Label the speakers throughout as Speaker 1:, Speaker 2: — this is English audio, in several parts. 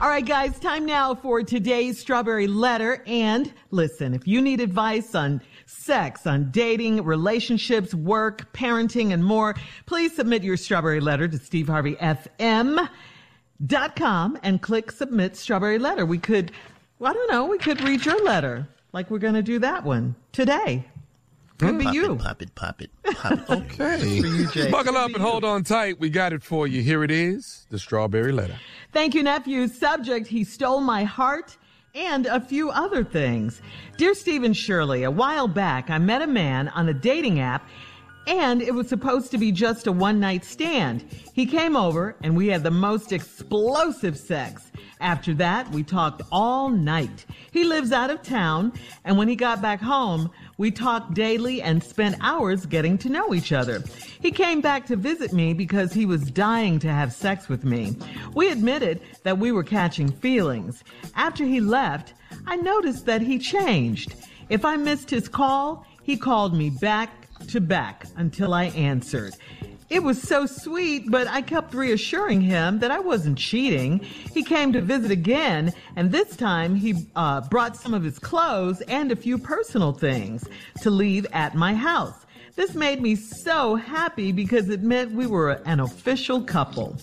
Speaker 1: All right, guys, time now for today's strawberry letter. And listen, if you need advice on sex, on dating, relationships, work, parenting, and more, please submit your strawberry letter to steveharveyfm.com and click submit strawberry letter. We could, well, I don't know, we could read your letter like we're going to do that one today. Could be
Speaker 2: pop
Speaker 1: you.
Speaker 2: It, pop it, pop it, pop it.
Speaker 3: Okay.
Speaker 1: For you,
Speaker 3: Buckle up and
Speaker 1: you.
Speaker 3: hold on tight. We got it for you. Here it is the strawberry letter.
Speaker 1: Thank you, nephew. Subject, he stole my heart and a few other things. Dear Steve and Shirley, a while back I met a man on a dating app and it was supposed to be just a one night stand. He came over and we had the most explosive sex. After that, we talked all night. He lives out of town and when he got back home, we talked daily and spent hours getting to know each other. He came back to visit me because he was dying to have sex with me. We admitted that we were catching feelings. After he left, I noticed that he changed. If I missed his call, he called me back to back until I answered. It was so sweet, but I kept reassuring him that I wasn't cheating. He came to visit again, and this time he uh, brought some of his clothes and a few personal things to leave at my house. This made me so happy because it meant we were an official couple.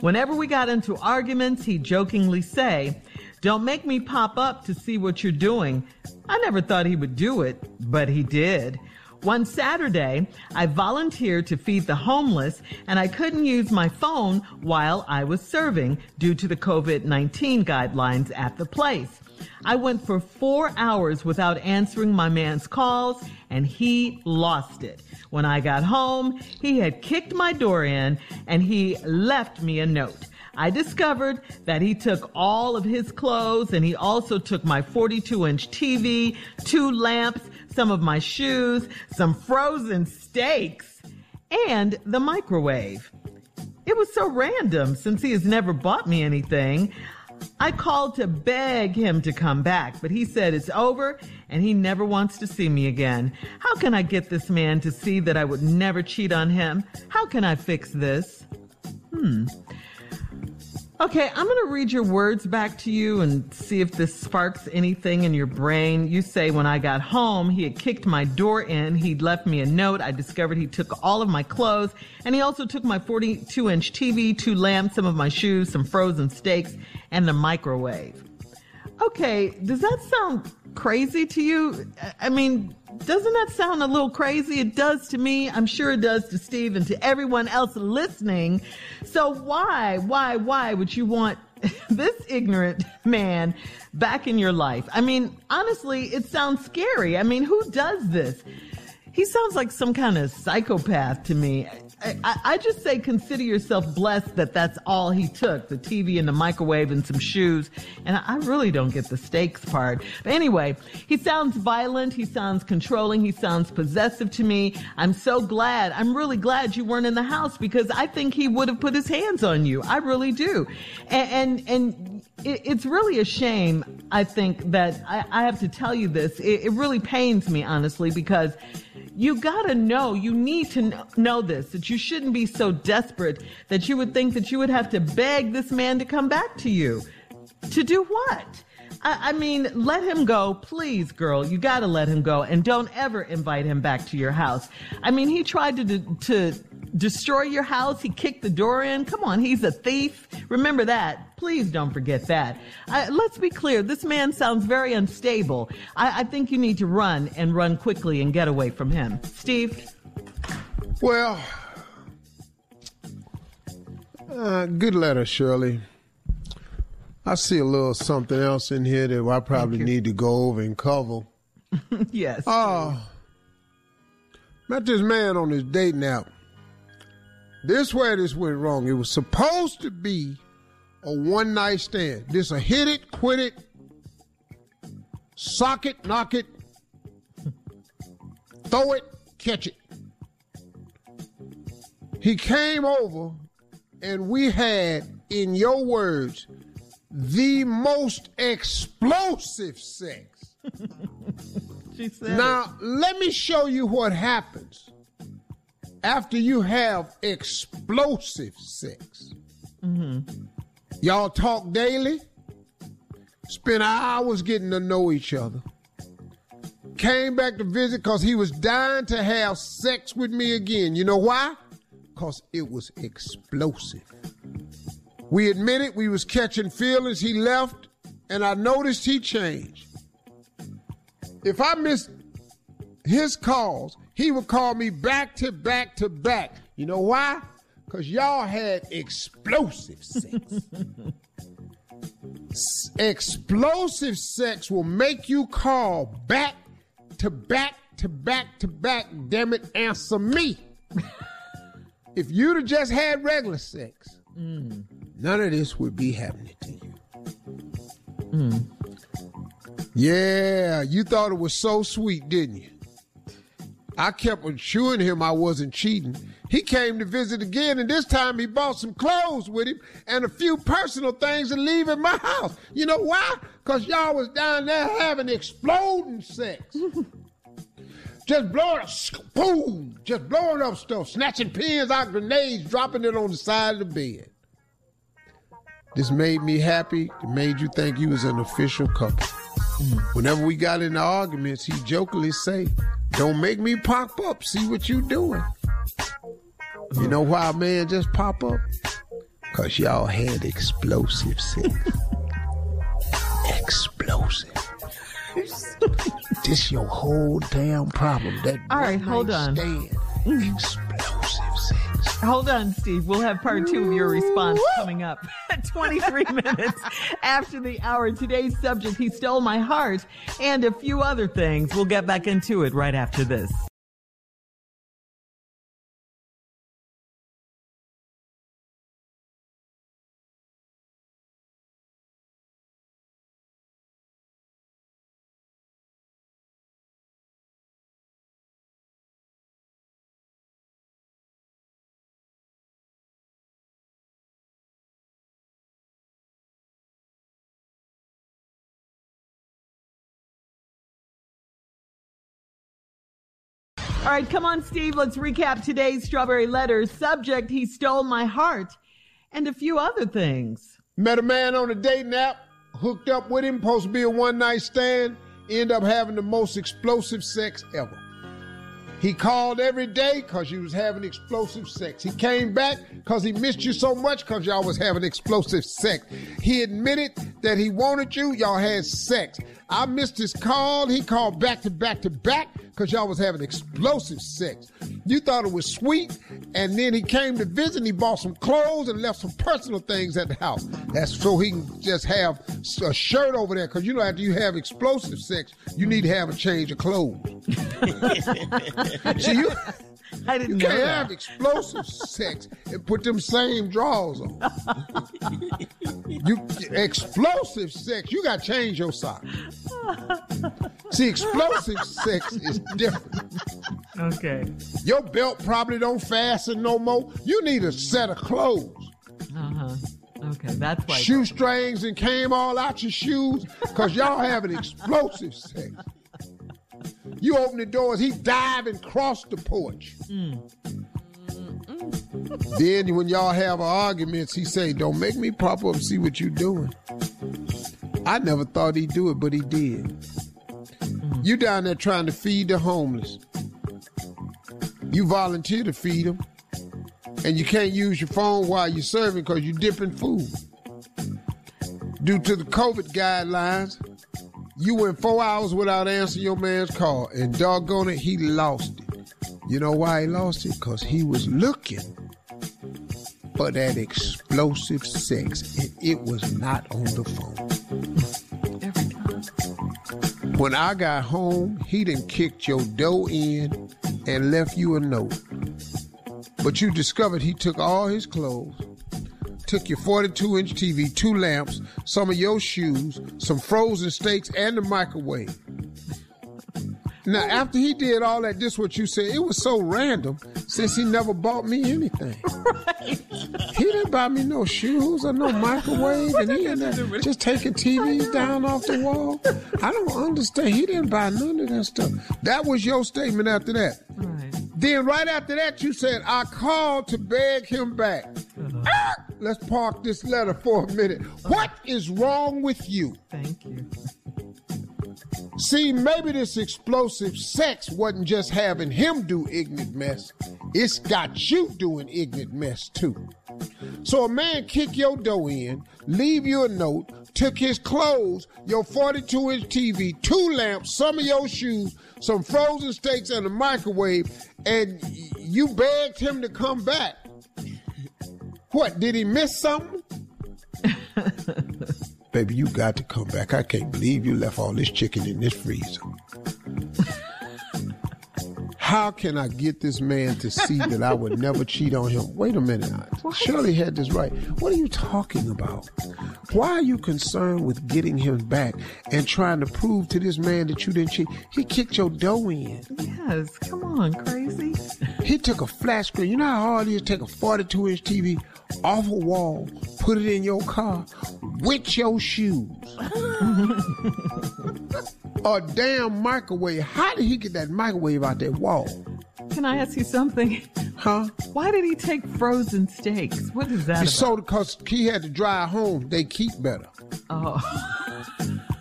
Speaker 1: Whenever we got into arguments, he'd jokingly say, Don't make me pop up to see what you're doing. I never thought he would do it, but he did. One Saturday, I volunteered to feed the homeless and I couldn't use my phone while I was serving due to the COVID-19 guidelines at the place. I went for four hours without answering my man's calls and he lost it. When I got home, he had kicked my door in and he left me a note. I discovered that he took all of his clothes and he also took my 42 inch TV, two lamps, some of my shoes, some frozen steaks, and the microwave. It was so random since he has never bought me anything. I called to beg him to come back, but he said it's over and he never wants to see me again. How can I get this man to see that I would never cheat on him? How can I fix this? Hmm. Okay, I'm going to read your words back to you and see if this sparks anything in your brain. You say, when I got home, he had kicked my door in. He'd left me a note. I discovered he took all of my clothes and he also took my 42 inch TV, two lamps, some of my shoes, some frozen steaks, and the microwave. Okay, does that sound crazy to you? I- mean, doesn't that sound a little crazy? It does to me. I'm sure it does to Steve and to everyone else listening. So why, why, why would you want this ignorant man back in your life? I mean, honestly, it sounds scary. I mean, who does this? He sounds like some kind of psychopath to me. I, I, I just say consider yourself blessed that that's all he took the TV and the microwave and some shoes. And I really don't get the steaks part. But anyway, he sounds violent. He sounds controlling. He sounds possessive to me. I'm so glad. I'm really glad you weren't in the house because I think he would have put his hands on you. I really do. And, and, and it, it's really a shame, I think, that I, I have to tell you this. It, it really pains me, honestly, because you gotta know, you need to know this, that you shouldn't be so desperate that you would think that you would have to beg this man to come back to you. To do what? I, I mean, let him go, please, girl. You gotta let him go and don't ever invite him back to your house. I mean, he tried to, de- to destroy your house. He kicked the door in. Come on, he's a thief. Remember that. Please don't forget that. Uh, let's be clear. This man sounds very unstable. I, I think you need to run and run quickly and get away from him. Steve?
Speaker 4: Well, uh, good letter, Shirley. I see a little something else in here that I probably need to go over and cover.
Speaker 1: yes.
Speaker 4: Oh, met this man on his dating app. This where this went wrong. It was supposed to be a one night stand. This a hit it, quit it, sock it, knock it, throw it, catch it. He came over and we had, in your words, the most explosive sex.
Speaker 1: she said
Speaker 4: Now, let me show you what happens after you have explosive sex. Mm-hmm. Y'all talk daily, spent hours getting to know each other. Came back to visit because he was dying to have sex with me again. You know why? Because it was explosive. We admitted we was catching feelings. He left, and I noticed he changed. If I missed his calls, he would call me back to back to back. You know why? Because y'all had explosive sex. explosive sex will make you call back to back to back to back. Damn it, answer me. if you'd have just had regular sex, mm. none of this would be happening to you. Mm. Yeah, you thought it was so sweet, didn't you? I kept assuring him I wasn't cheating. He came to visit again, and this time he bought some clothes with him and a few personal things to leave in my house. You know why? Because y'all was down there having exploding sex. just blowing up, boom, just blowing up stuff, snatching pins out grenades, dropping it on the side of the bed. This made me happy. It made you think you was an official couple. Whenever we got into arguments, he jokingly say, "Don't make me pop up. See what you doing." You know why a man just pop up? Cause y'all had explosive sex. explosive. this your whole damn problem. That
Speaker 1: all right, hold on.
Speaker 4: Stand. Explosive sex.
Speaker 1: Hold on, Steve. We'll have part two of your response coming up. 23 minutes after the hour. Today's subject, he stole my heart, and a few other things. We'll get back into it right after this. All right, come on, Steve. Let's recap today's strawberry letters. Subject, he stole my heart, and a few other things.
Speaker 4: Met a man on a dating app, hooked up with him, supposed to be a one night stand, end up having the most explosive sex ever. He called every day because you was having explosive sex. He came back because he missed you so much because y'all was having explosive sex. He admitted that he wanted you, y'all had sex. I missed his call. He called back to back to back because y'all was having explosive sex. You thought it was sweet, and then he came to visit. And he bought some clothes and left some personal things at the house. That's so he can just have a shirt over there. Because you know, after you have explosive sex, you need to have a change of clothes. See you.
Speaker 1: I didn't
Speaker 4: you
Speaker 1: know
Speaker 4: can't
Speaker 1: that.
Speaker 4: have explosive sex and put them same drawers on. you explosive sex, you got to change your socks. See, explosive sex is different.
Speaker 1: Okay.
Speaker 4: Your belt probably don't fasten no more. You need a set of clothes.
Speaker 1: Uh huh. Okay, that's why.
Speaker 4: Shoestrings and came all out your shoes because y'all having explosive sex. You open the doors, he dive and cross the porch. Mm. then when y'all have arguments, he say, "Don't make me pop up and see what you doing." I never thought he'd do it, but he did. Mm. You down there trying to feed the homeless. You volunteer to feed them, and you can't use your phone while you're serving because you're dipping food. Due to the COVID guidelines, you went four hours without answering your man's call, and doggone it, he lost it. You know why he lost it? Because he was looking for that explosive sex, and it was not on the phone.
Speaker 1: Every time.
Speaker 4: When I got home, he done kicked your door in and left you a note. But you discovered he took all his clothes took your 42 inch TV, two lamps, some of your shoes, some frozen steaks, and the microwave. Now, after he did all that, this what you said. It was so random since he never bought me anything. Right. He didn't buy me no shoes or no microwave, and he ended just taking TVs down off the wall. I don't understand. He didn't buy none of that stuff. That was your statement after that.
Speaker 1: Right.
Speaker 4: Then right after that, you said, I called to beg him back. Let's park this letter for a minute. What is wrong with you?
Speaker 1: Thank you.
Speaker 4: See, maybe this explosive sex wasn't just having him do ignorant mess. It's got you doing ignorant mess too. So a man kick your dough in, leave you a note, took his clothes, your 42 inch TV, two lamps, some of your shoes, some frozen steaks, and a microwave, and you begged him to come back. What, did he miss something? Baby, you got to come back. I can't believe you left all this chicken in this freezer. How can I get this man to see that I would never cheat on him? Wait a minute. Shirley had this right. What are you talking about? Why are you concerned with getting him back and trying to prove to this man that you didn't cheat? He kicked your dough in.
Speaker 1: Yes, come on, crazy.
Speaker 4: He took a flat screen. You know how hard it is to take a 42 inch TV off a wall, put it in your car with your shoes. a damn microwave. How did he get that microwave out that wall? Oh.
Speaker 1: Can I ask you something?
Speaker 4: Huh?
Speaker 1: Why did he take frozen steaks? What is that?
Speaker 4: He
Speaker 1: about?
Speaker 4: it because he had to drive home. They keep better.
Speaker 1: oh,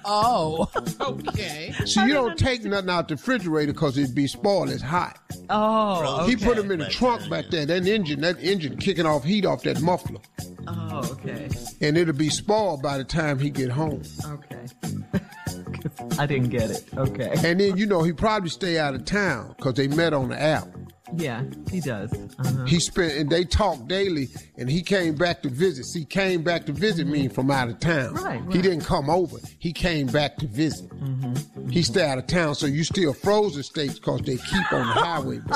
Speaker 2: Oh, okay.
Speaker 4: So you don't take nothing out the refrigerator because it'd be spoiled. It's hot.
Speaker 1: oh,
Speaker 4: He put them in the trunk back there. That engine, that engine kicking off heat off that muffler,
Speaker 1: Oh, okay,
Speaker 4: and it'll be spoiled by the time he get home.
Speaker 1: okay. 'Cause I didn't get it. Okay.
Speaker 4: And then you know he probably stay out of town because they met on the app.
Speaker 1: Yeah, he does. Uh-huh.
Speaker 4: He spent and they talked daily, and he came back to visit. See, came back to visit me from out of town.
Speaker 1: Right, right.
Speaker 4: He didn't come over. He came back to visit. Mm-hmm. He stay out of town, so you still frozen states because they keep on the highway.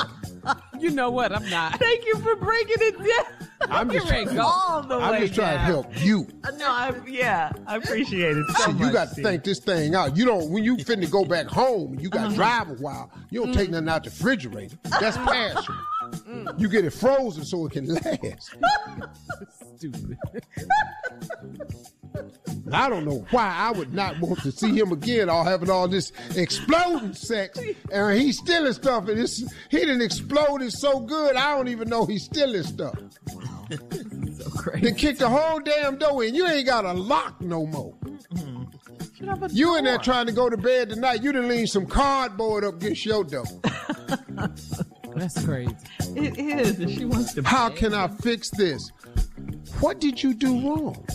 Speaker 2: You know what? I'm not.
Speaker 1: Thank you for breaking it down.
Speaker 4: I'm just,
Speaker 2: we.
Speaker 1: All the
Speaker 4: I'm
Speaker 1: way
Speaker 4: just trying to help you.
Speaker 1: Uh, No, I, yeah, I appreciate it so
Speaker 4: See,
Speaker 1: much.
Speaker 4: you got to
Speaker 1: Steve.
Speaker 4: think this thing out. You don't when you finna go back home. You got to uh-huh. drive a while. You don't take nothing out the refrigerator. That's uh-huh. passion. Mm. You get it frozen so it can last.
Speaker 2: Stupid.
Speaker 4: I don't know why I would not want to see him again all having all this exploding sex. And he's stealing stuff. And it's, he didn't explode it so good, I don't even know he's stealing stuff.
Speaker 1: So crazy.
Speaker 4: Then kick the whole damn door in. You ain't got a lock no more.
Speaker 1: Should have a
Speaker 4: You in there trying to go to bed tonight. You done lean some cardboard up against your door.
Speaker 2: That's crazy.
Speaker 1: It is. She wants to.
Speaker 4: How
Speaker 1: beg.
Speaker 4: can I fix this? What did you do wrong?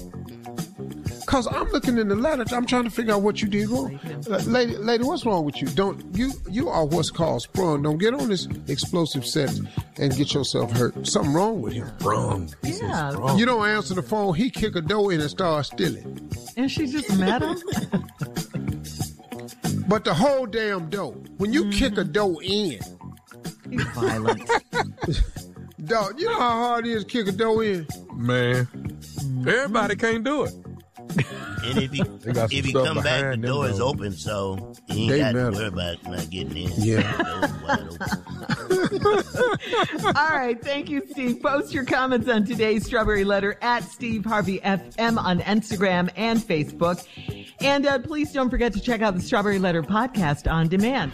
Speaker 4: Cause I'm looking in the letter. I'm trying to figure out what you did wrong. Uh, lady, lady, what's wrong with you? Don't you? You are what's called sprung. Don't get on this explosive set and get yourself hurt. Something wrong with him.
Speaker 3: Wrong.
Speaker 1: Yeah,
Speaker 4: You don't answer the phone. He kick a door in and start stealing.
Speaker 1: and she just met him.
Speaker 4: But the whole damn door. When you kick a door in,
Speaker 1: He's violent.
Speaker 4: dog, you know how hard it is to kick a door in.
Speaker 3: Man, everybody can't do it.
Speaker 5: And if you
Speaker 3: They got some
Speaker 5: if you come back, the door is open, so you ain't
Speaker 4: They
Speaker 5: got to worry about not getting in.
Speaker 4: Yeah.
Speaker 5: The door's wide open.
Speaker 1: All right. Thank you, Steve. Post your comments on today's Strawberry Letter at Steve Harvey FM on Instagram and Facebook. And uh, please don't forget to check out the Strawberry Letter podcast on demand.